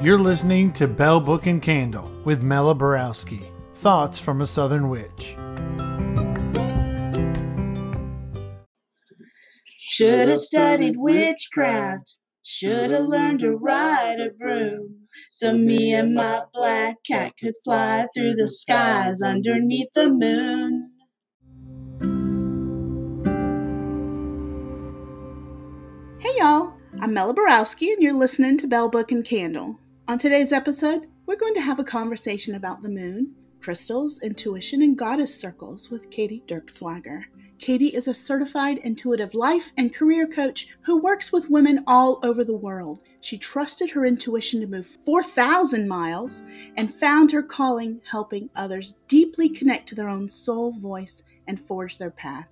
You're listening to Bell Book and Candle with Mela Borowski. Thoughts from a Southern Witch. Should have studied witchcraft. Should have learned to ride a broom. So me and my black cat could fly through the skies underneath the moon. Hey y'all, I'm Mela Borowski and you're listening to Bell Book and Candle. On today's episode, we're going to have a conversation about the moon, crystals, intuition, and goddess circles with Katie Dirkswager. Katie is a certified intuitive life and career coach who works with women all over the world. She trusted her intuition to move 4,000 miles and found her calling helping others deeply connect to their own soul voice and forge their path.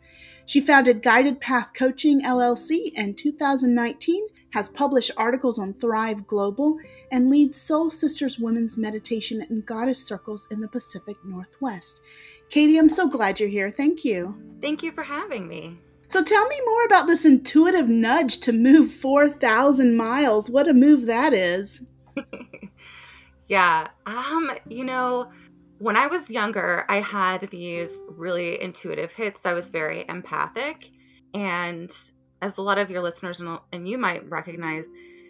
She founded Guided Path Coaching LLC in 2019, has published articles on Thrive Global, and leads Soul Sisters Women's Meditation and Goddess Circles in the Pacific Northwest. Katie, I'm so glad you're here. Thank you. Thank you for having me. So tell me more about this intuitive nudge to move 4,000 miles. What a move that is. yeah. Um, you know, when I was younger, I had these really intuitive hits. I was very empathic. And as a lot of your listeners and you might recognize,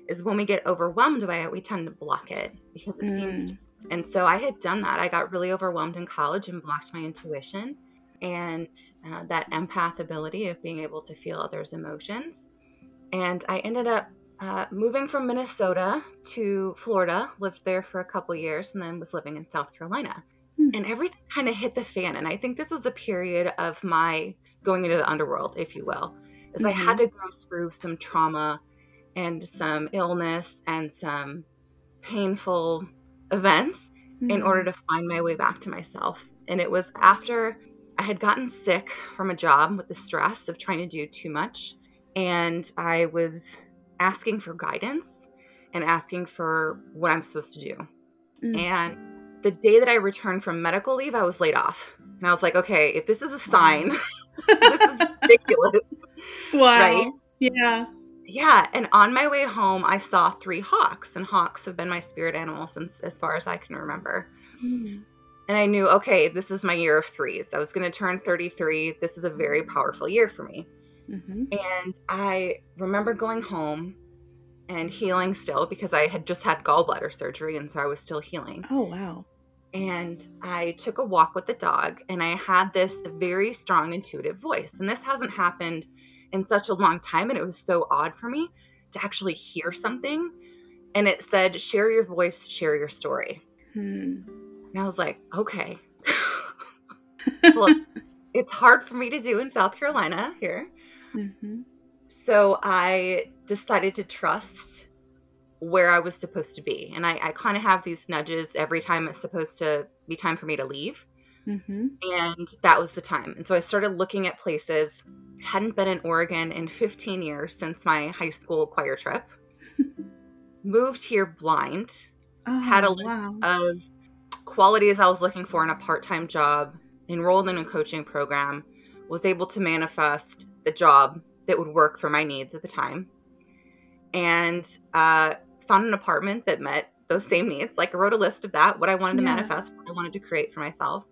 is when we get overwhelmed by it, we tend to block it because it mm. seems. And so I had done that. I got really overwhelmed in college and blocked my intuition and uh, that empath ability of being able to feel others' emotions. And I ended up uh, moving from Minnesota to Florida, lived there for a couple years, and then was living in South Carolina. Hmm. And everything kind of hit the fan. And I think this was a period of my going into the underworld, if you will, as mm-hmm. I had mm-hmm. to go through some trauma and some illness and some painful events mm-hmm. in order to find my way back to myself. And it was after I had gotten sick from a job with the stress of trying to do too much. And I was asking for guidance and asking for what I'm supposed to do. Mm-hmm. And the day that I returned from medical leave, I was laid off. And I was like, okay, if this is a sign, this is ridiculous. Wow. Right? Yeah. Yeah. And on my way home, I saw three hawks, and hawks have been my spirit animal since as far as I can remember. Mm. And I knew, okay, this is my year of threes. I was going to turn 33. This is a very powerful year for me. Mm-hmm. And I remember going home and healing still because I had just had gallbladder surgery. And so I was still healing. Oh, wow and I took a walk with the dog and I had this very strong intuitive voice. And this hasn't happened in such a long time and it was so odd for me to actually hear something and it said share your voice, share your story. Hmm. And I was like, okay. well, it's hard for me to do in South Carolina here. Mm-hmm. So I decided to trust where I was supposed to be. And I, I kind of have these nudges every time it's supposed to be time for me to leave. Mm-hmm. And that was the time. And so I started looking at places. Hadn't been in Oregon in 15 years since my high school choir trip. Moved here blind. Oh, had a list wow. of qualities I was looking for in a part time job, enrolled in a coaching program, was able to manifest the job that would work for my needs at the time. And uh, found an apartment that met those same needs. Like I wrote a list of that, what I wanted to yeah. manifest, what I wanted to create for myself.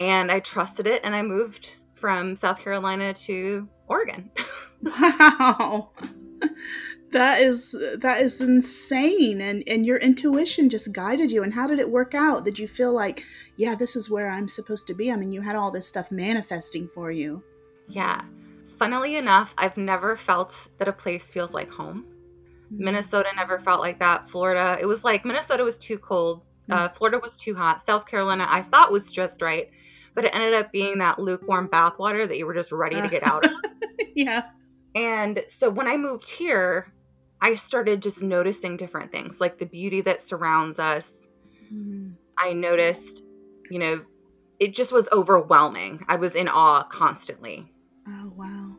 And I trusted it and I moved from South Carolina to Oregon. wow. That is that is insane and and your intuition just guided you and how did it work out? Did you feel like, yeah, this is where I'm supposed to be? I mean, you had all this stuff manifesting for you. Yeah. Funnily enough, I've never felt that a place feels like home. Mm-hmm. Minnesota never felt like that. Florida, it was like Minnesota was too cold. Uh, mm. Florida was too hot. South Carolina, I thought was just right, but it ended up being that lukewarm bathwater that you were just ready to get out of. yeah. And so when I moved here, I started just noticing different things, like the beauty that surrounds us. Mm-hmm. I noticed, you know, it just was overwhelming. I was in awe constantly. Oh, wow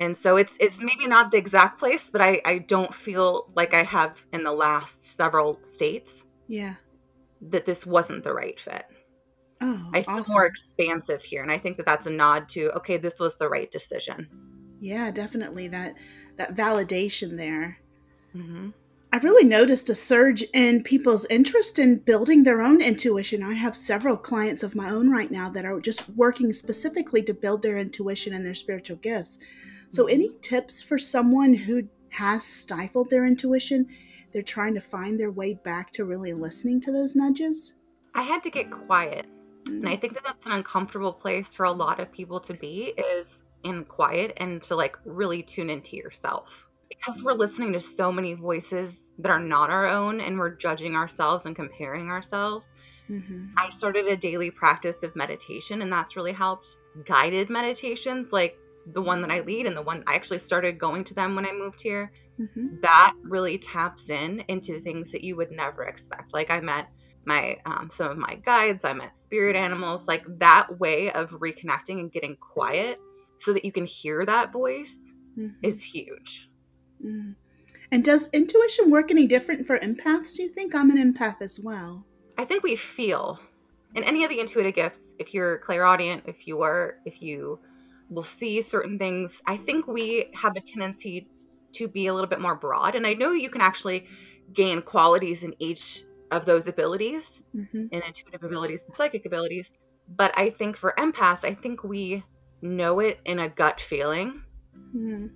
and so it's it's maybe not the exact place but i i don't feel like i have in the last several states yeah that this wasn't the right fit oh i feel awesome. more expansive here and i think that that's a nod to okay this was the right decision yeah definitely that that validation there mm-hmm. I've really noticed a surge in people's interest in building their own intuition. I have several clients of my own right now that are just working specifically to build their intuition and their spiritual gifts. So, any tips for someone who has stifled their intuition? They're trying to find their way back to really listening to those nudges? I had to get quiet. Mm-hmm. And I think that that's an uncomfortable place for a lot of people to be is in quiet and to like really tune into yourself because we're listening to so many voices that are not our own and we're judging ourselves and comparing ourselves. Mm-hmm. I started a daily practice of meditation, and that's really helped. Guided meditations, like the one that I lead and the one I actually started going to them when I moved here, mm-hmm. that really taps in into things that you would never expect. Like I met my um, some of my guides, I met spirit animals. Like that way of reconnecting and getting quiet so that you can hear that voice mm-hmm. is huge. Mm. And does intuition work any different for empaths? Do you think I'm an empath as well? I think we feel in any of the intuitive gifts. If you're clairaudient, if you are, if you will see certain things, I think we have a tendency to be a little bit more broad. And I know you can actually gain qualities in each of those abilities, mm-hmm. in intuitive abilities and psychic abilities. But I think for empaths, I think we know it in a gut feeling. Mm-hmm.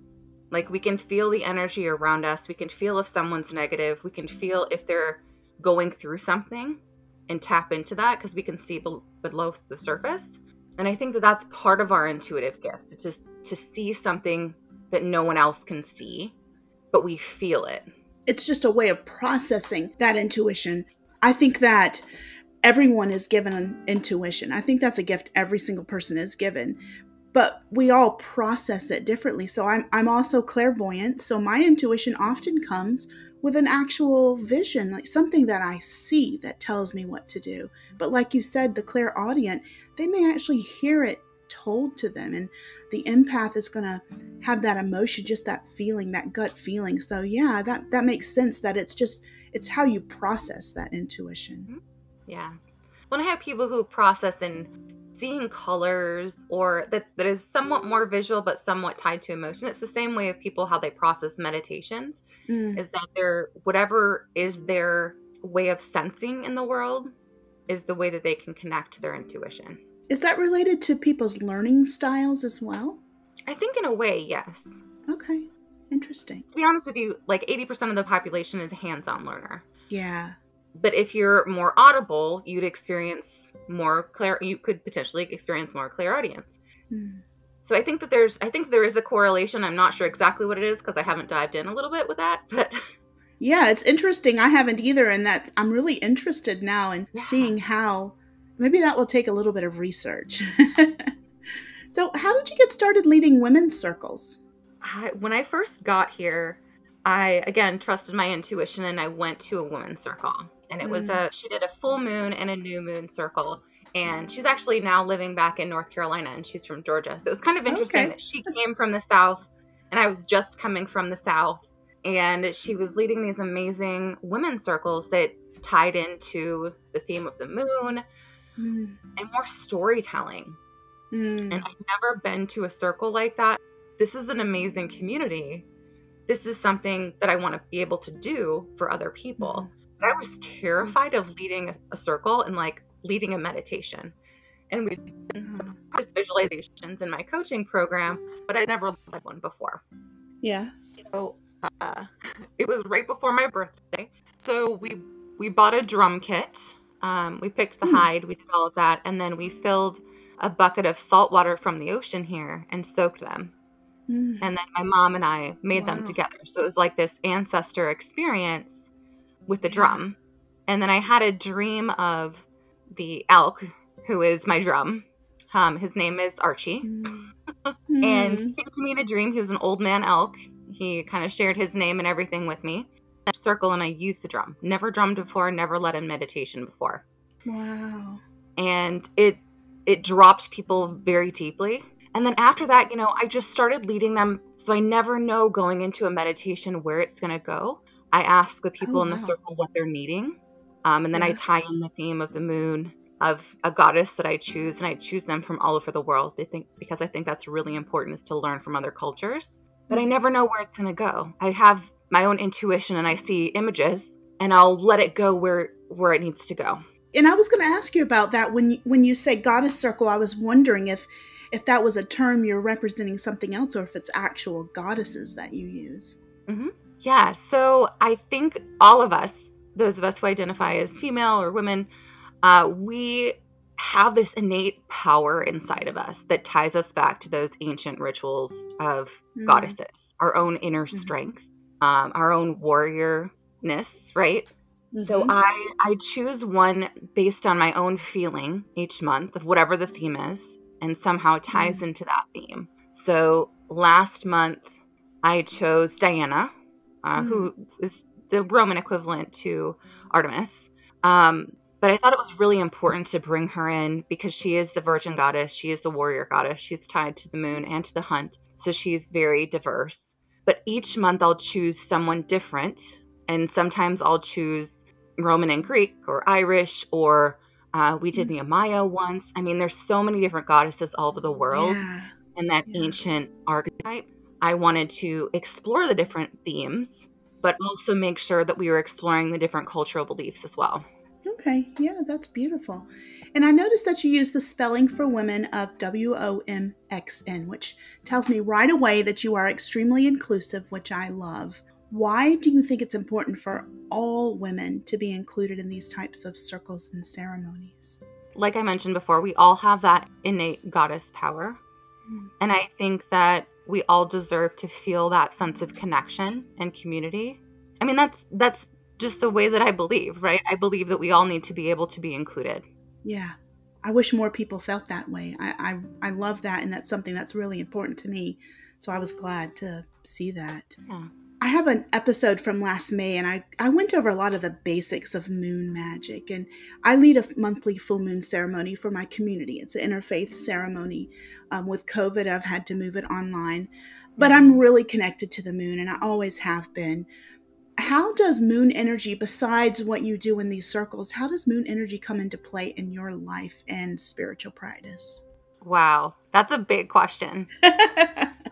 Like we can feel the energy around us. We can feel if someone's negative. We can feel if they're going through something and tap into that because we can see below the surface. And I think that that's part of our intuitive gifts. It's just to see something that no one else can see, but we feel it. It's just a way of processing that intuition. I think that everyone is given an intuition. I think that's a gift every single person is given but we all process it differently. So I'm I'm also clairvoyant, so my intuition often comes with an actual vision, like something that I see that tells me what to do. But like you said, the clairaudient, they may actually hear it told to them. And the empath is going to have that emotion just that feeling that gut feeling. So yeah that that makes sense that it's just it's how you process that intuition. Mm-hmm. yeah. When i have people who process and seeing colors or that, that is somewhat more visual but somewhat tied to emotion it's the same way of people how they process meditations mm. is that their whatever is their way of sensing in the world is the way that they can connect to their intuition is that related to people's learning styles as well i think in a way yes okay interesting to be honest with you like 80% of the population is a hands-on learner yeah but if you're more audible, you'd experience more clear. You could potentially experience more clairaudience. Mm. So I think that there's, I think there is a correlation. I'm not sure exactly what it is because I haven't dived in a little bit with that, but. Yeah, it's interesting. I haven't either, and that I'm really interested now in yeah. seeing how. Maybe that will take a little bit of research. so, how did you get started leading women's circles? I, when I first got here, I again trusted my intuition and I went to a women's circle and it was mm. a she did a full moon and a new moon circle and she's actually now living back in North Carolina and she's from Georgia. So it was kind of interesting okay. that she came from the south and I was just coming from the south and she was leading these amazing women's circles that tied into the theme of the moon mm. and more storytelling. Mm. And I've never been to a circle like that. This is an amazing community. This is something that I want to be able to do for other people. Mm. I was terrified of leading a, circle and like leading a meditation. And we've done some visualizations in my coaching program, but I never led one before. Yeah. So uh, it was right before my birthday. So we we bought a drum kit. Um, we picked the mm. hide. We did all of that, and then we filled a bucket of salt water from the ocean here and soaked them. Mm. And then my mom and I made wow. them together. So it was like this ancestor experience with the drum. And then I had a dream of the elk, who is my drum. Um, his name is Archie. Mm. and he came to me in a dream. He was an old man elk. He kind of shared his name and everything with me. Circle and I used the drum. Never drummed before, never led in meditation before. Wow. And it it dropped people very deeply. And then after that, you know, I just started leading them. So I never know going into a meditation where it's going to go. I ask the people oh, in the wow. circle what they're needing. Um, and then yeah. I tie in the theme of the moon of a goddess that I choose, and I choose them from all over the world. I think because I think that's really important is to learn from other cultures. But I mm. never know where it's going to go. I have my own intuition and I see images and I'll let it go where where it needs to go. And I was going to ask you about that when you, when you say goddess circle. I was wondering if if that was a term you're representing something else or if it's actual goddesses that you use. Mm-hmm. Yeah. So I think all of us, those of us who identify as female or women, uh, we have this innate power inside of us that ties us back to those ancient rituals of mm-hmm. goddesses, our own inner mm-hmm. strength, um, our own warriorness, right? Mm-hmm. So I I choose one based on my own feeling each month of whatever the theme is, and somehow ties mm-hmm. into that theme. So last month I chose Diana, uh, mm-hmm. who is the Roman equivalent to Artemis. Um, but I thought it was really important to bring her in because she is the virgin goddess, she is the warrior goddess, she's tied to the moon and to the hunt, so she's very diverse. But each month I'll choose someone different, and sometimes I'll choose Roman and Greek or Irish or uh, we did mm. Nehemiah once. I mean, there's so many different goddesses all over the world yeah. and that yeah. ancient archetype. I wanted to explore the different themes, but also make sure that we were exploring the different cultural beliefs as well. Okay, yeah, that's beautiful. And I noticed that you use the spelling for women of W O M X N, which tells me right away that you are extremely inclusive, which I love. Why do you think it's important for all women to be included in these types of circles and ceremonies? Like I mentioned before, we all have that innate goddess power. Mm. And I think that we all deserve to feel that sense of connection and community. I mean, that's that's just the way that I believe, right? I believe that we all need to be able to be included. Yeah. I wish more people felt that way. I, I, I love that, and that's something that's really important to me. So I was glad to see that. Yeah. I have an episode from last May, and I, I went over a lot of the basics of moon magic. And I lead a monthly full moon ceremony for my community. It's an interfaith ceremony. Um, with COVID, I've had to move it online, but I'm really connected to the moon, and I always have been how does moon energy besides what you do in these circles how does moon energy come into play in your life and spiritual practice? Wow that's a big question.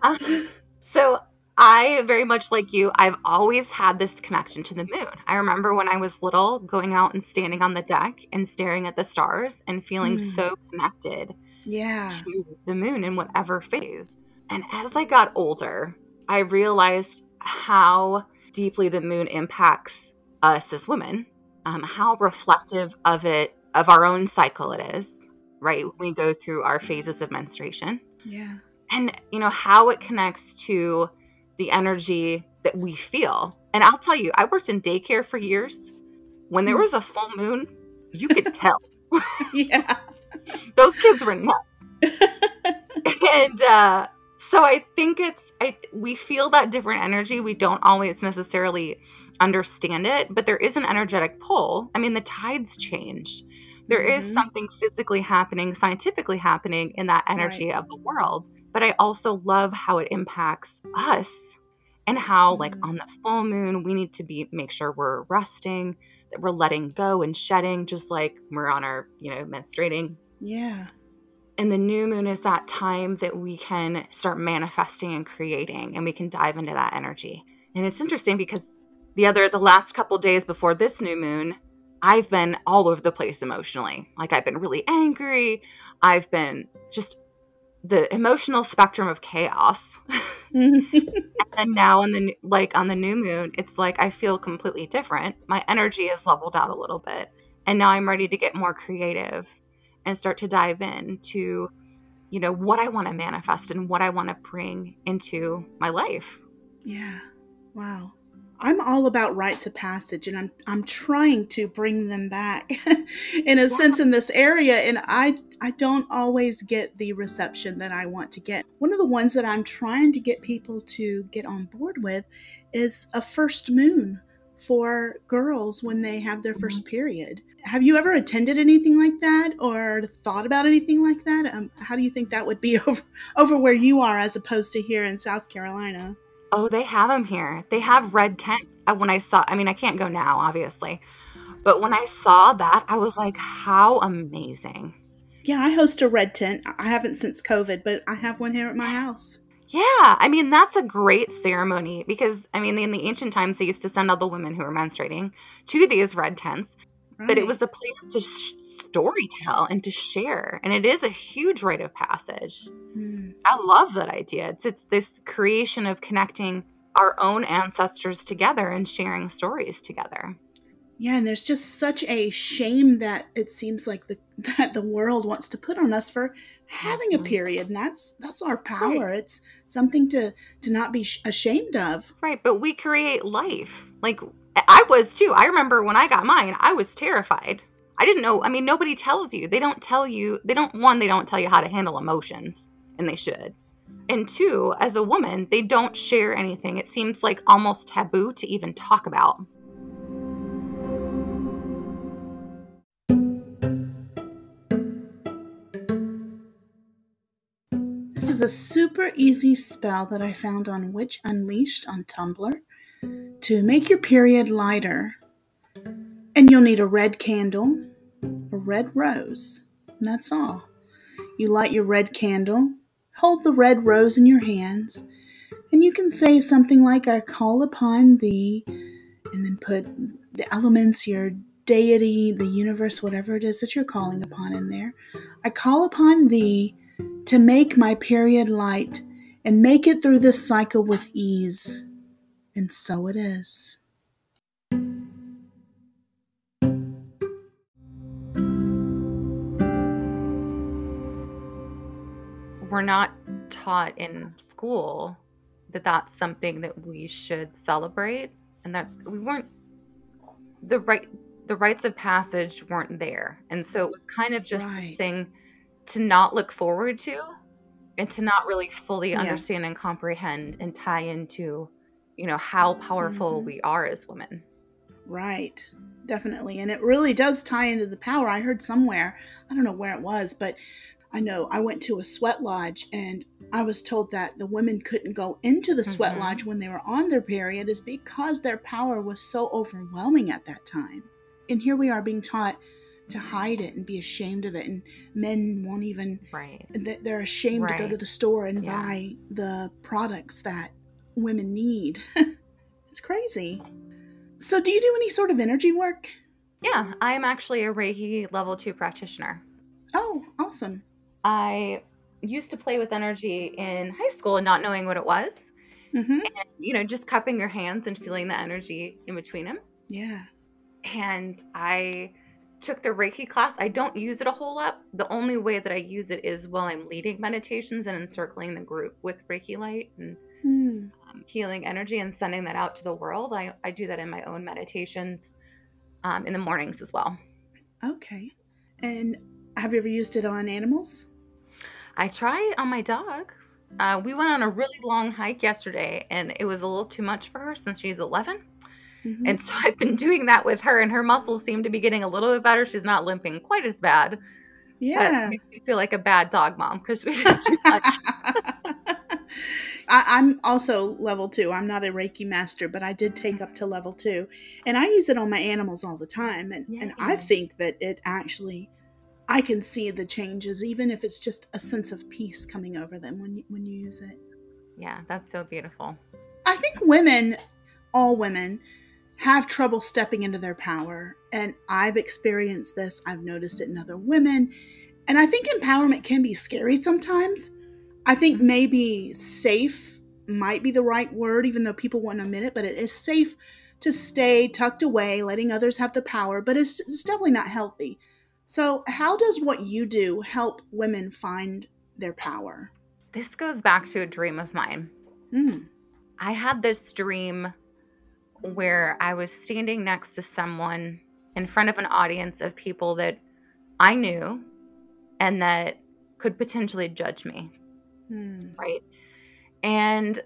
Um, so i very much like you i've always had this connection to the moon. I remember when i was little going out and standing on the deck and staring at the stars and feeling mm. so connected yeah. to the moon in whatever phase. And as i got older i realized how deeply the moon impacts us as women, um, how reflective of it, of our own cycle it is, right? When We go through our phases of menstruation. Yeah. And, you know, how it connects to the energy that we feel. And I'll tell you, I worked in daycare for years. When there was a full moon, you could tell. yeah. Those kids were nuts. and uh, so I think it's I we feel that different energy. We don't always necessarily understand it, but there is an energetic pull. I mean, the tides change. There mm-hmm. is something physically happening, scientifically happening in that energy right. of the world. But I also love how it impacts us and how mm-hmm. like on the full moon we need to be make sure we're resting, that we're letting go and shedding just like we're on our, you know, menstruating. Yeah. And the new moon is that time that we can start manifesting and creating and we can dive into that energy. And it's interesting because the other the last couple days before this new moon, I've been all over the place emotionally. Like I've been really angry. I've been just the emotional spectrum of chaos. and now on the like on the new moon, it's like I feel completely different. My energy is leveled out a little bit. And now I'm ready to get more creative and start to dive in to you know what i want to manifest and what i want to bring into my life. Yeah. Wow. I'm all about rites of passage and i'm i'm trying to bring them back in a yeah. sense in this area and i i don't always get the reception that i want to get. One of the ones that i'm trying to get people to get on board with is a first moon for girls when they have their 1st mm-hmm. period have you ever attended anything like that or thought about anything like that? Um, how do you think that would be over over where you are as opposed to here in South Carolina? Oh, they have them here. They have red tents. Uh, when I saw, I mean, I can't go now, obviously, but when I saw that, I was like, how amazing. Yeah, I host a red tent. I haven't since COVID, but I have one here at my house. Yeah, I mean that's a great ceremony because I mean in the ancient times they used to send all the women who were menstruating to these red tents, right. but it was a place to sh- story tell and to share, and it is a huge rite of passage. Mm. I love that idea. It's it's this creation of connecting our own ancestors together and sharing stories together. Yeah, and there's just such a shame that it seems like the that the world wants to put on us for having a mm-hmm. period, and that's that's our power. Right. It's something to to not be ashamed of. Right, but we create life. Like was too. I remember when I got mine, I was terrified. I didn't know. I mean, nobody tells you. They don't tell you. They don't one. They don't tell you how to handle emotions, and they should. And two, as a woman, they don't share anything. It seems like almost taboo to even talk about. This is a super easy spell that I found on Witch Unleashed on Tumblr to make your period lighter. And you'll need a red candle, a red rose, and that's all. You light your red candle, hold the red rose in your hands, and you can say something like, I call upon thee, and then put the elements, your deity, the universe, whatever it is that you're calling upon in there. I call upon thee to make my period light and make it through this cycle with ease. And so it is. We're not taught in school that that's something that we should celebrate and that we weren't the right the rites of passage weren't there and so it was kind of just right. this thing to not look forward to and to not really fully yeah. understand and comprehend and tie into you know how powerful mm-hmm. we are as women right definitely and it really does tie into the power i heard somewhere i don't know where it was but i know i went to a sweat lodge and i was told that the women couldn't go into the sweat mm-hmm. lodge when they were on their period is because their power was so overwhelming at that time and here we are being taught to hide it and be ashamed of it and men won't even right they're ashamed right. to go to the store and yeah. buy the products that women need it's crazy so do you do any sort of energy work yeah i am actually a reiki level 2 practitioner oh awesome i used to play with energy in high school and not knowing what it was mm-hmm. and you know just cupping your hands and feeling the energy in between them yeah and i took the Reiki class. I don't use it a whole lot. The only way that I use it is while I'm leading meditations and encircling the group with Reiki light and mm. Um, healing energy and sending that out to the world. I, I do that in my own meditations um, in the mornings as well. Okay. And have you ever used it on animals? I try on my dog. Uh, we went on a really long hike yesterday and it was a little too much for her since she's 11. Mm-hmm. And so I've been doing that with her, and her muscles seem to be getting a little bit better. She's not limping quite as bad. Yeah. But makes me feel like a bad dog mom because we did too much. I, am also level two. I'm not a Reiki master, but I did take up to mm-hmm. level two. And I use it on my animals all the time. And, yeah, and yeah. I think that it actually, I can see the changes, even if it's just a sense of peace coming over them when you, when you use it. Yeah, that's so beautiful. I think women, all women, have trouble stepping into their power. And I've experienced this, I've noticed it in other women. And I think empowerment can be scary sometimes. I think maybe safe might be the right word, even though people won't admit it, but it is safe to stay tucked away, letting others have the power, but it's, it's definitely not healthy. So, how does what you do help women find their power? This goes back to a dream of mine. Mm. I had this dream where I was standing next to someone in front of an audience of people that I knew and that could potentially judge me. Hmm. Right. And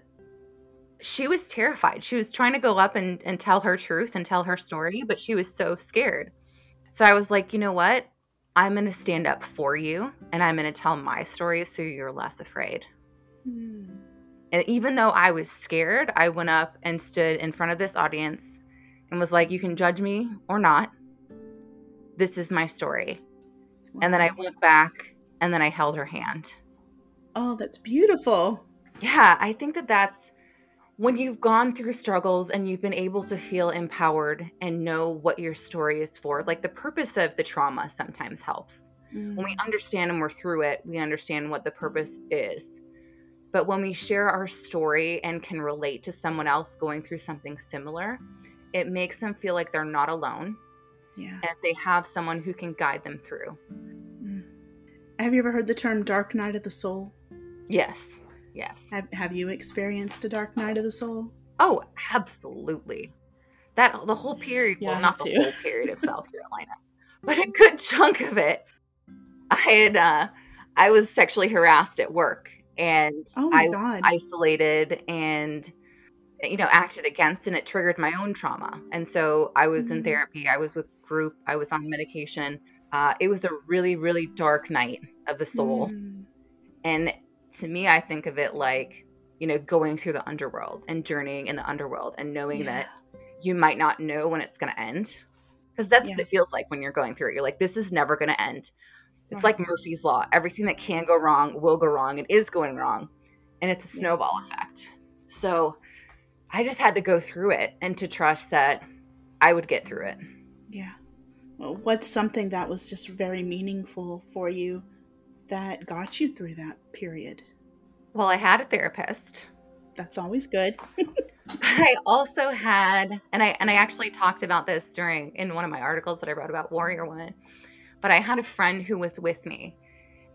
she was terrified. She was trying to go up and, and tell her truth and tell her story, but she was so scared. So I was like, you know what? I'm going to stand up for you and I'm going to tell my story so you're less afraid. Hmm. And even though I was scared, I went up and stood in front of this audience and was like, You can judge me or not. This is my story. Wow. And then I went back and then I held her hand. Oh, that's beautiful. Yeah, I think that that's when you've gone through struggles and you've been able to feel empowered and know what your story is for. Like the purpose of the trauma sometimes helps. Mm. When we understand and we're through it, we understand what the purpose is. But when we share our story and can relate to someone else going through something similar, it makes them feel like they're not alone Yeah. and they have someone who can guide them through. Mm. Have you ever heard the term dark night of the soul? Yes. Yes. Have, have you experienced a dark night of the soul? Oh, absolutely. That the whole period, Yeah, well, not the whole period of South Carolina, but a good chunk of it. I had uh I was sexually harassed at work and Oh I god. isolated and you know acted against and it triggered my own trauma. And so I was in Mhm. therapy, I was with group, I was on medication. Uh, it was a really really dark night of the soul. Mm. And to me, I think of it like, you know, going through the underworld and journeying in the underworld and knowing Yeah. that you might not know when it's going to end. Because that's Yeah. what it feels like when you're going through it. You're like, this is never going to end. It's like Murphy's Law. Everything that can go wrong will go wrong and is going wrong. And it's a snowball effect. So I just had to go through it and to trust that I would get through it. Yeah. Well, what's something that was just very meaningful for you that got you through that period? Well, I had a therapist. That's always good. But I also had, and I and I actually talked about this during in one of my articles that I wrote about Warrior Woman. But I had a friend who was with me,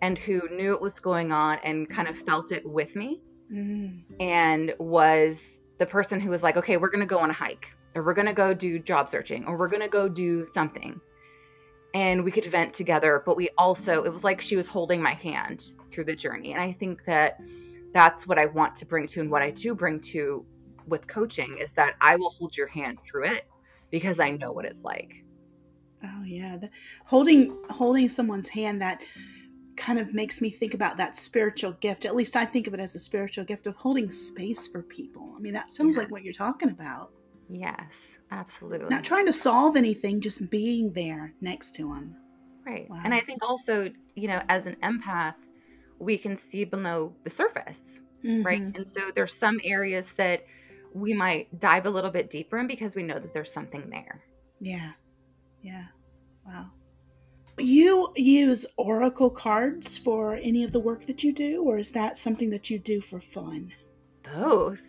and who knew it was going on and kind of felt it with me, Mm. and was the person who was like, "Okay, we're gonna go on a hike, or we're gonna go do job searching, or we're gonna go do something." And we could vent together, but we also, it was like she was holding my hand through the journey. And I think that that's what I want to bring to, and what I do bring to with coaching is that I will hold your hand through it because I know what it's like. Oh yeah, the, holding holding someone's hand that kind of makes me think about that spiritual gift. At least I think of it as a spiritual gift of holding space for people. I mean, that sounds Yeah. like what you're talking about. Yes, absolutely. Not trying to solve anything, just being there next to them. Right. Wow. And I think also, you know, as an empath, we can see below the surface, right? Mhm. And so there's some areas that we might dive a little bit deeper in because we know that there's something there. Yeah. Yeah. Wow. You use oracle cards for any of the work that you do, or is that something that you do for fun? Both.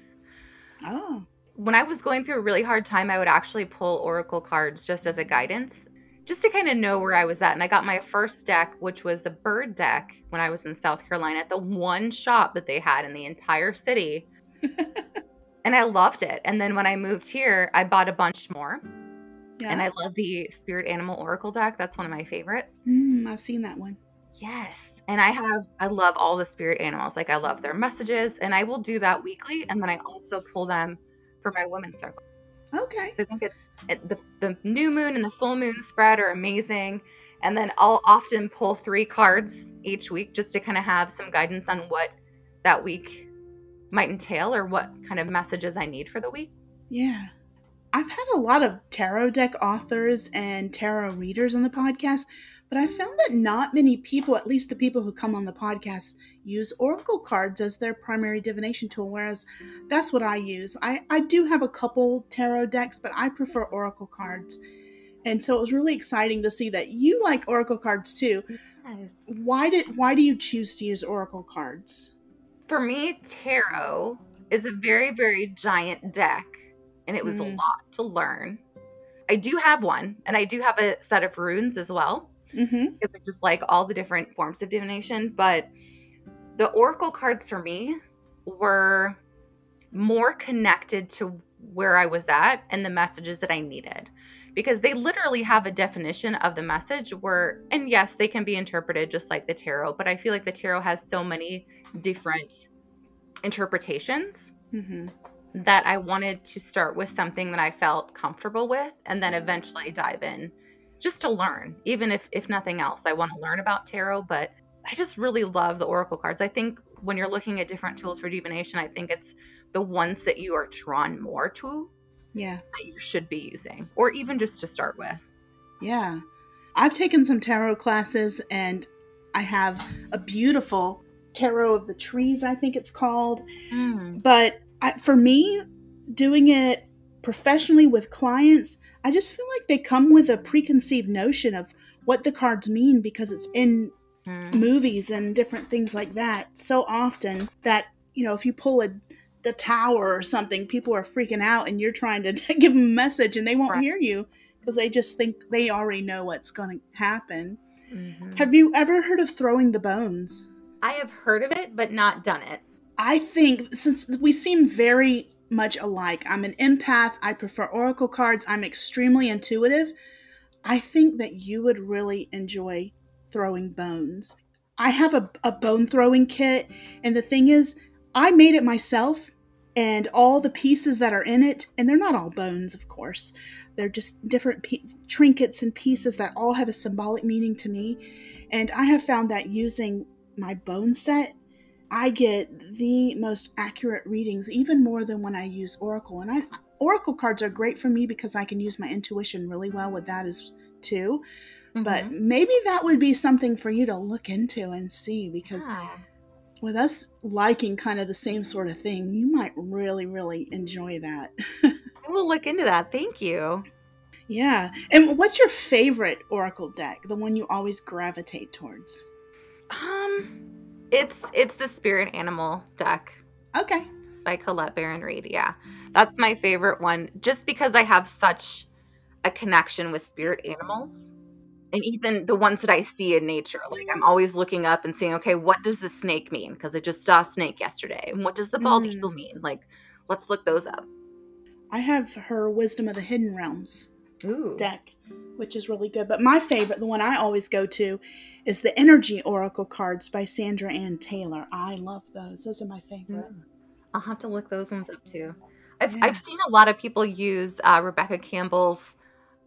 Oh. When I was going through a really hard time, I would actually pull oracle cards just as a guidance, just to kind of know where I was at. And I got my first deck, which was a bird deck when I was in South Carolina at the one shop that they had in the entire city. and I loved it. And then when I moved here, I bought a bunch more. Yeah. And I love the Spirit Animal Oracle deck. That's one of my favorites. Mm, I've seen that one. Yes. And I have, I love all the spirit animals. Like, I love their messages, and I will do that weekly. And then I also pull them for my women's circle. Okay. So I think it's it, the, the new moon and the full moon spread are amazing. And then I'll often pull three cards each week just to kind of have some guidance on what that week might entail or what kind of messages I need for the week. Yeah. I've had a lot of tarot deck authors and tarot readers on the podcast, but I found that not many people, at least the people who come on the podcast, use oracle cards as their primary divination tool, whereas that's what I use. I, I do have a couple tarot decks, but I prefer oracle cards. And so it was really exciting to see that you like oracle cards too. Yes. Why did why do you choose to use oracle cards? For me, tarot is a very, very giant deck, and it was a Mm. lot to learn. I do have one, and I do have a set of runes as well, Mm-hmm. because I just like all the different forms of divination. But the oracle cards for me were more connected to where I was at and the messages that I needed. Because they literally have a definition of the message where, and yes, they can be interpreted just like the tarot, but I feel like the tarot has so many different interpretations Mm-hmm. that I wanted to start with something that I felt comfortable with and then eventually dive in just to learn. Even if if nothing else, I want to learn about tarot, but I just really love the oracle cards. I think when you're looking at different tools for divination, I think it's the ones that you are drawn more to Yeah. that you should be using or even just to start with. Yeah. I've taken some tarot classes and I have a beautiful tarot of the trees, I think it's called. Mm. But I, for me, doing it professionally with clients, I just feel like they come with a preconceived notion of what the cards mean because it's in Mm. movies and different things like that so often that you know if you pull a the tower or something people are freaking out and you're trying to give them a message and they won't Right. hear you because they just think they already know what's going to happen Mhm. have you ever heard of throwing the bones I have heard of it, but not done it. I think since we seem very much alike, I'm an empath, I prefer oracle cards, I'm extremely intuitive. I think that you would really enjoy throwing bones. I have a, a bone throwing kit, and the thing is, I made it myself, and all the pieces that are in it, and they're not all bones, of course, they're just different trinkets and pieces that all have a symbolic meaning to me. And I have found that using my bone set I get the most accurate readings, even more than when I use Oracle. And I Oracle cards are great for me because I can use my intuition really well with that as too. But Mhm. maybe that would be something for you to look into and see because Yeah. with us liking kind of the same sort of thing, you might really, really enjoy that. I will look into that. Thank you. yeah. And what's your favorite Oracle deck? The one you always gravitate towards? Um, it's it's the spirit animal deck Okay. by Colette Baron-Reid. Yeah, that's my favorite one, just because I have such a connection with spirit animals, and even the ones that I see in nature. Like I'm always looking up and seeing, okay, what does the snake mean? Because I just saw a snake yesterday, and what does the bald Mm. eagle mean? Like, let's look those up. I have her Wisdom of the Hidden Realms. Ooh, deck, which is really good. But my favorite, the one I always go to, is the Energy Oracle cards by Sandra Anne Taylor. I love those. Those are my favorite. Mm. I'll have to look those ones up too. I've Yeah. I've seen a lot of people use uh, Rebecca Campbell's.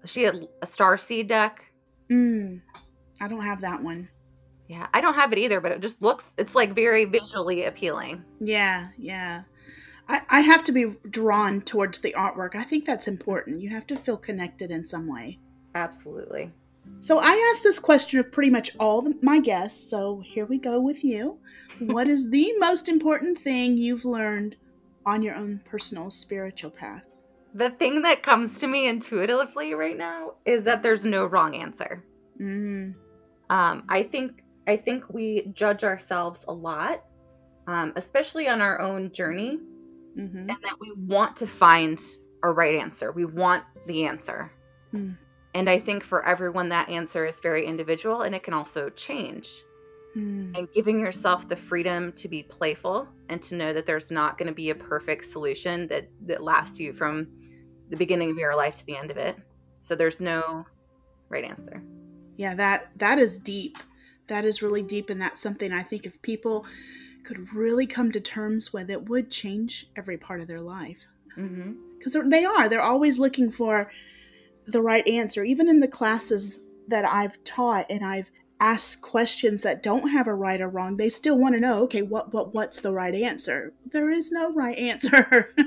She had a star seed deck. Mm. I don't have that one. Yeah, I don't have it either, but it just looks. It's like very visually appealing. Yeah, yeah. I, I have to be drawn towards the artwork. I think that's important. You have to feel connected in some way. Absolutely. So I asked this question of pretty much all the, my guests. So here we go with you. what is the most important thing you've learned on your own personal spiritual path? The thing that comes to me intuitively right now is that there's no wrong answer. Mm. Um, I think I think we judge ourselves a lot, um, especially on our own journey, hmm and that we want to find a right answer. We want the answer. Hmm. And I think for everyone, that answer is very individual and it can also change. Mm. And giving yourself the freedom to be playful and to know that there's not going to be a perfect solution that, that lasts you from the beginning of your life to the end of it. So there's no right answer. Yeah, that that is deep. That is really deep, and that's something I think if people could really come to terms with, it would change every part of their life. Mm-hmm. Because they are, they're always looking for the right answer. Even in the classes that I've taught and I've asked questions that don't have a right or wrong, they still want to know, okay, what what what's the right answer? There is no right answer.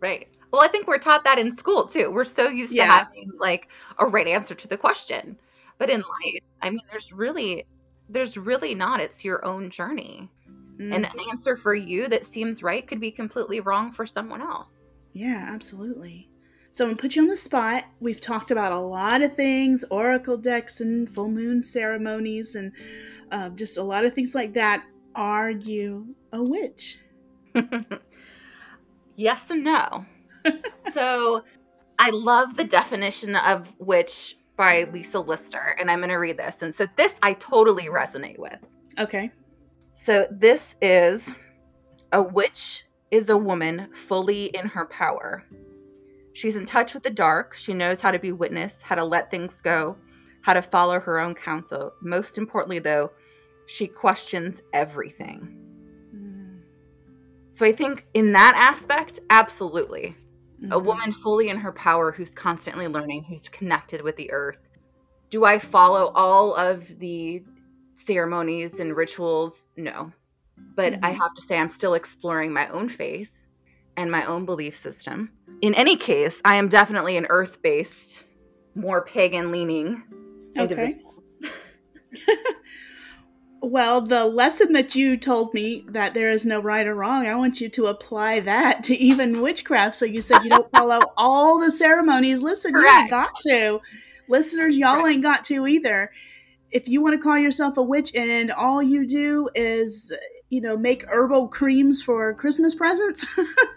Right. Well, I think we're taught that in school too. We're so used Yeah. to having like a right answer to the question. But in life, I mean, there's really there's really not. It's your own journey. Mm. And an answer for you that seems right could be completely wrong for someone else. Yeah, absolutely. So I'm gonna put you on the spot. We've talked about a lot of things, oracle decks and full moon ceremonies, and uh, just a lot of things like that. Are you a witch? yes and no. so I love the definition of witch by Lisa Lister, and I'm going to read this. And so this I totally resonate with. Okay. So this is a witch is a woman fully in her power. She's in touch with the dark. She knows how to be witness, how to let things go, how to follow her own counsel. Most importantly, though, she questions everything. Mm, So I think in that aspect, absolutely. A mhm. woman fully in her power who's constantly learning, who's connected with the earth. Do I follow all of the ceremonies and rituals? No. But I Mhm. have to say, I'm still exploring my own faith and my own belief system. In any case, I am definitely an earth based, more pagan leaning Okay. individual. Well, the lesson that you told me that there is no right or wrong, I want you to apply that to even witchcraft. So you said you don't follow all the ceremonies. Listen, Correct. you ain't got to. Listeners, y'all Correct. ain't got to either. If you want to call yourself a witch and all you do is, you know, make herbal creams for Christmas presents,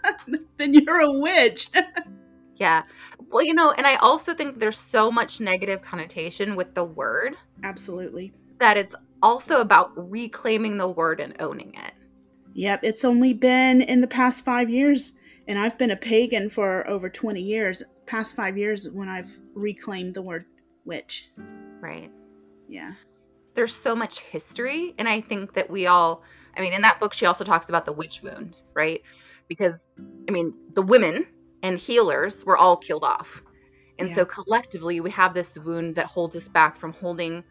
then you're a witch. yeah. Well, you know, and I also think there's so much negative connotation with the word. Absolutely. That it's also about reclaiming the word and owning it. Yep, it's only been in the past five years, and I've been a pagan for over 20 years. Past five years when I've reclaimed the word witch. Right. Yeah. There's so much history, and I think that we all, I mean, in that book, she also talks about the witch wound, right? Because, I mean, the women and healers were all killed off. And yeah. so collectively, we have this wound that holds us back from holding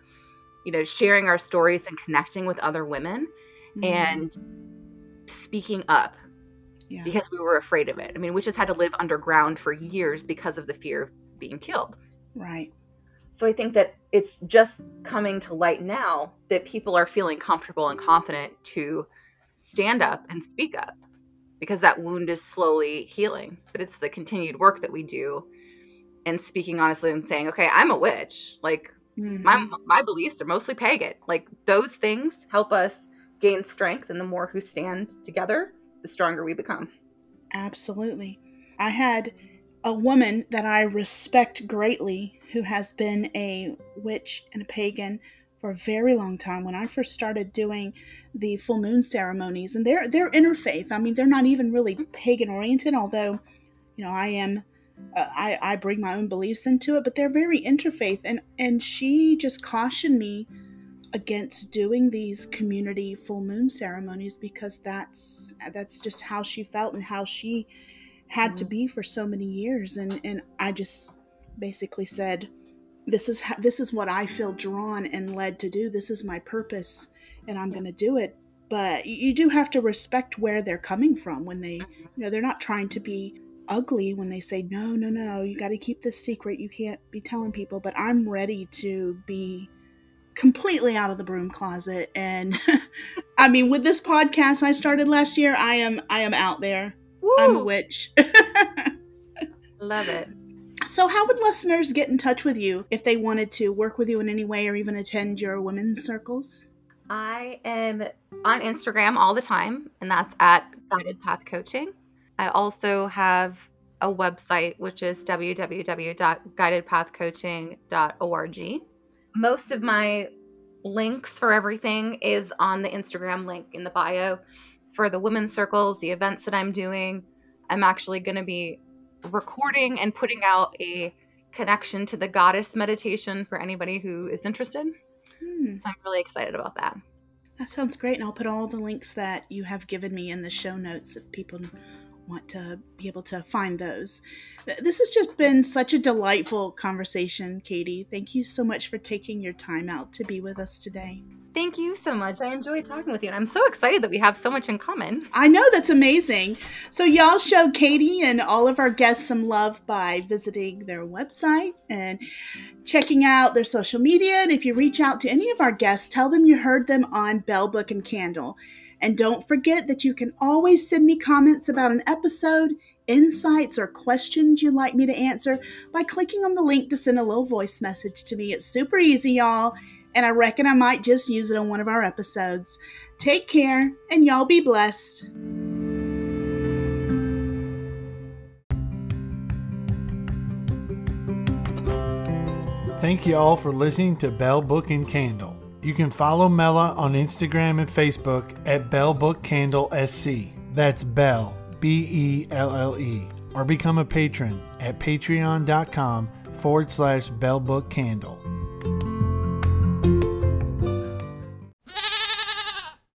you know, sharing our stories and connecting with other women mm-hmm. and speaking up yeah. because we were afraid of it. I mean, we just had to live underground for years because of the fear of being killed. Right. So I think that it's just coming to light now that people are feeling comfortable and confident to stand up and speak up because that wound is slowly healing. But it's the continued work that we do and speaking honestly and saying, okay, I'm a witch. Like, Mm-hmm. My my beliefs are mostly pagan. Like those things help us gain strength, and the more who stand together, the stronger we become. Absolutely. I had a woman that I respect greatly who has been a witch and a pagan for a very long time when I first started doing the full moon ceremonies and they're they're interfaith. I mean they're not even really pagan oriented although you know I am uh, I, I bring my own beliefs into it, but they're very interfaith. And, and she just cautioned me against doing these community full moon ceremonies because that's that's just how she felt and how she had mm-hmm. to be for so many years and and I just basically said this is how, this is what I feel drawn and led to do this is my purpose and I'm going to do it but you do have to respect where they're coming from when they mm-hmm. you know they're not trying to be ugly when they say, no, no, no, you got to keep this secret. You can't be telling people. But I'm ready to be completely out of the broom closet. And I mean, with this podcast I started last year, I am I am out there. Woo! I'm a witch. Love it. So, how would listeners get in touch with you if they wanted to work with you in any way or even attend your women's circles? I am on Instagram all the time, and that's at Guided Path Coaching. I also have a website, which is www.guidedpathcoaching.org. Most of my links for everything is on the Instagram link in the bio. For the women's circles, the events that I'm doing, I'm actually going to be recording and putting out a connection to the goddess meditation for anybody who is interested. Hmm. So I'm really excited about that. That sounds great. And I'll put all the links that you have given me in the show notes if people want to be able to find those. This has just been such a delightful conversation, Katie. Thank you so much for taking your time out to be with us today. Thank you so much. I enjoyed talking with you, and I'm so excited that we have so much in common. I know that's amazing. So, y'all show Katie and all of our guests some love by visiting their website and checking out their social media. And if you reach out to any of our guests, tell them you heard them on Belle Book and Candle. And don't forget that you can always send me comments about an episode, insights, or questions you'd like me to answer by clicking on the link to send a little voice message to me. It's super easy, y'all, and I reckon I might just use it on one of our episodes. Take care, and y'all be blessed. Thank you all for listening to Belle Book and Candle. You can follow Mela on Instagram and Facebook at Belle Book Candle SC. That's Belle, B E L L E. Or become a patron at patreon.com forward slash Belle Book Candle.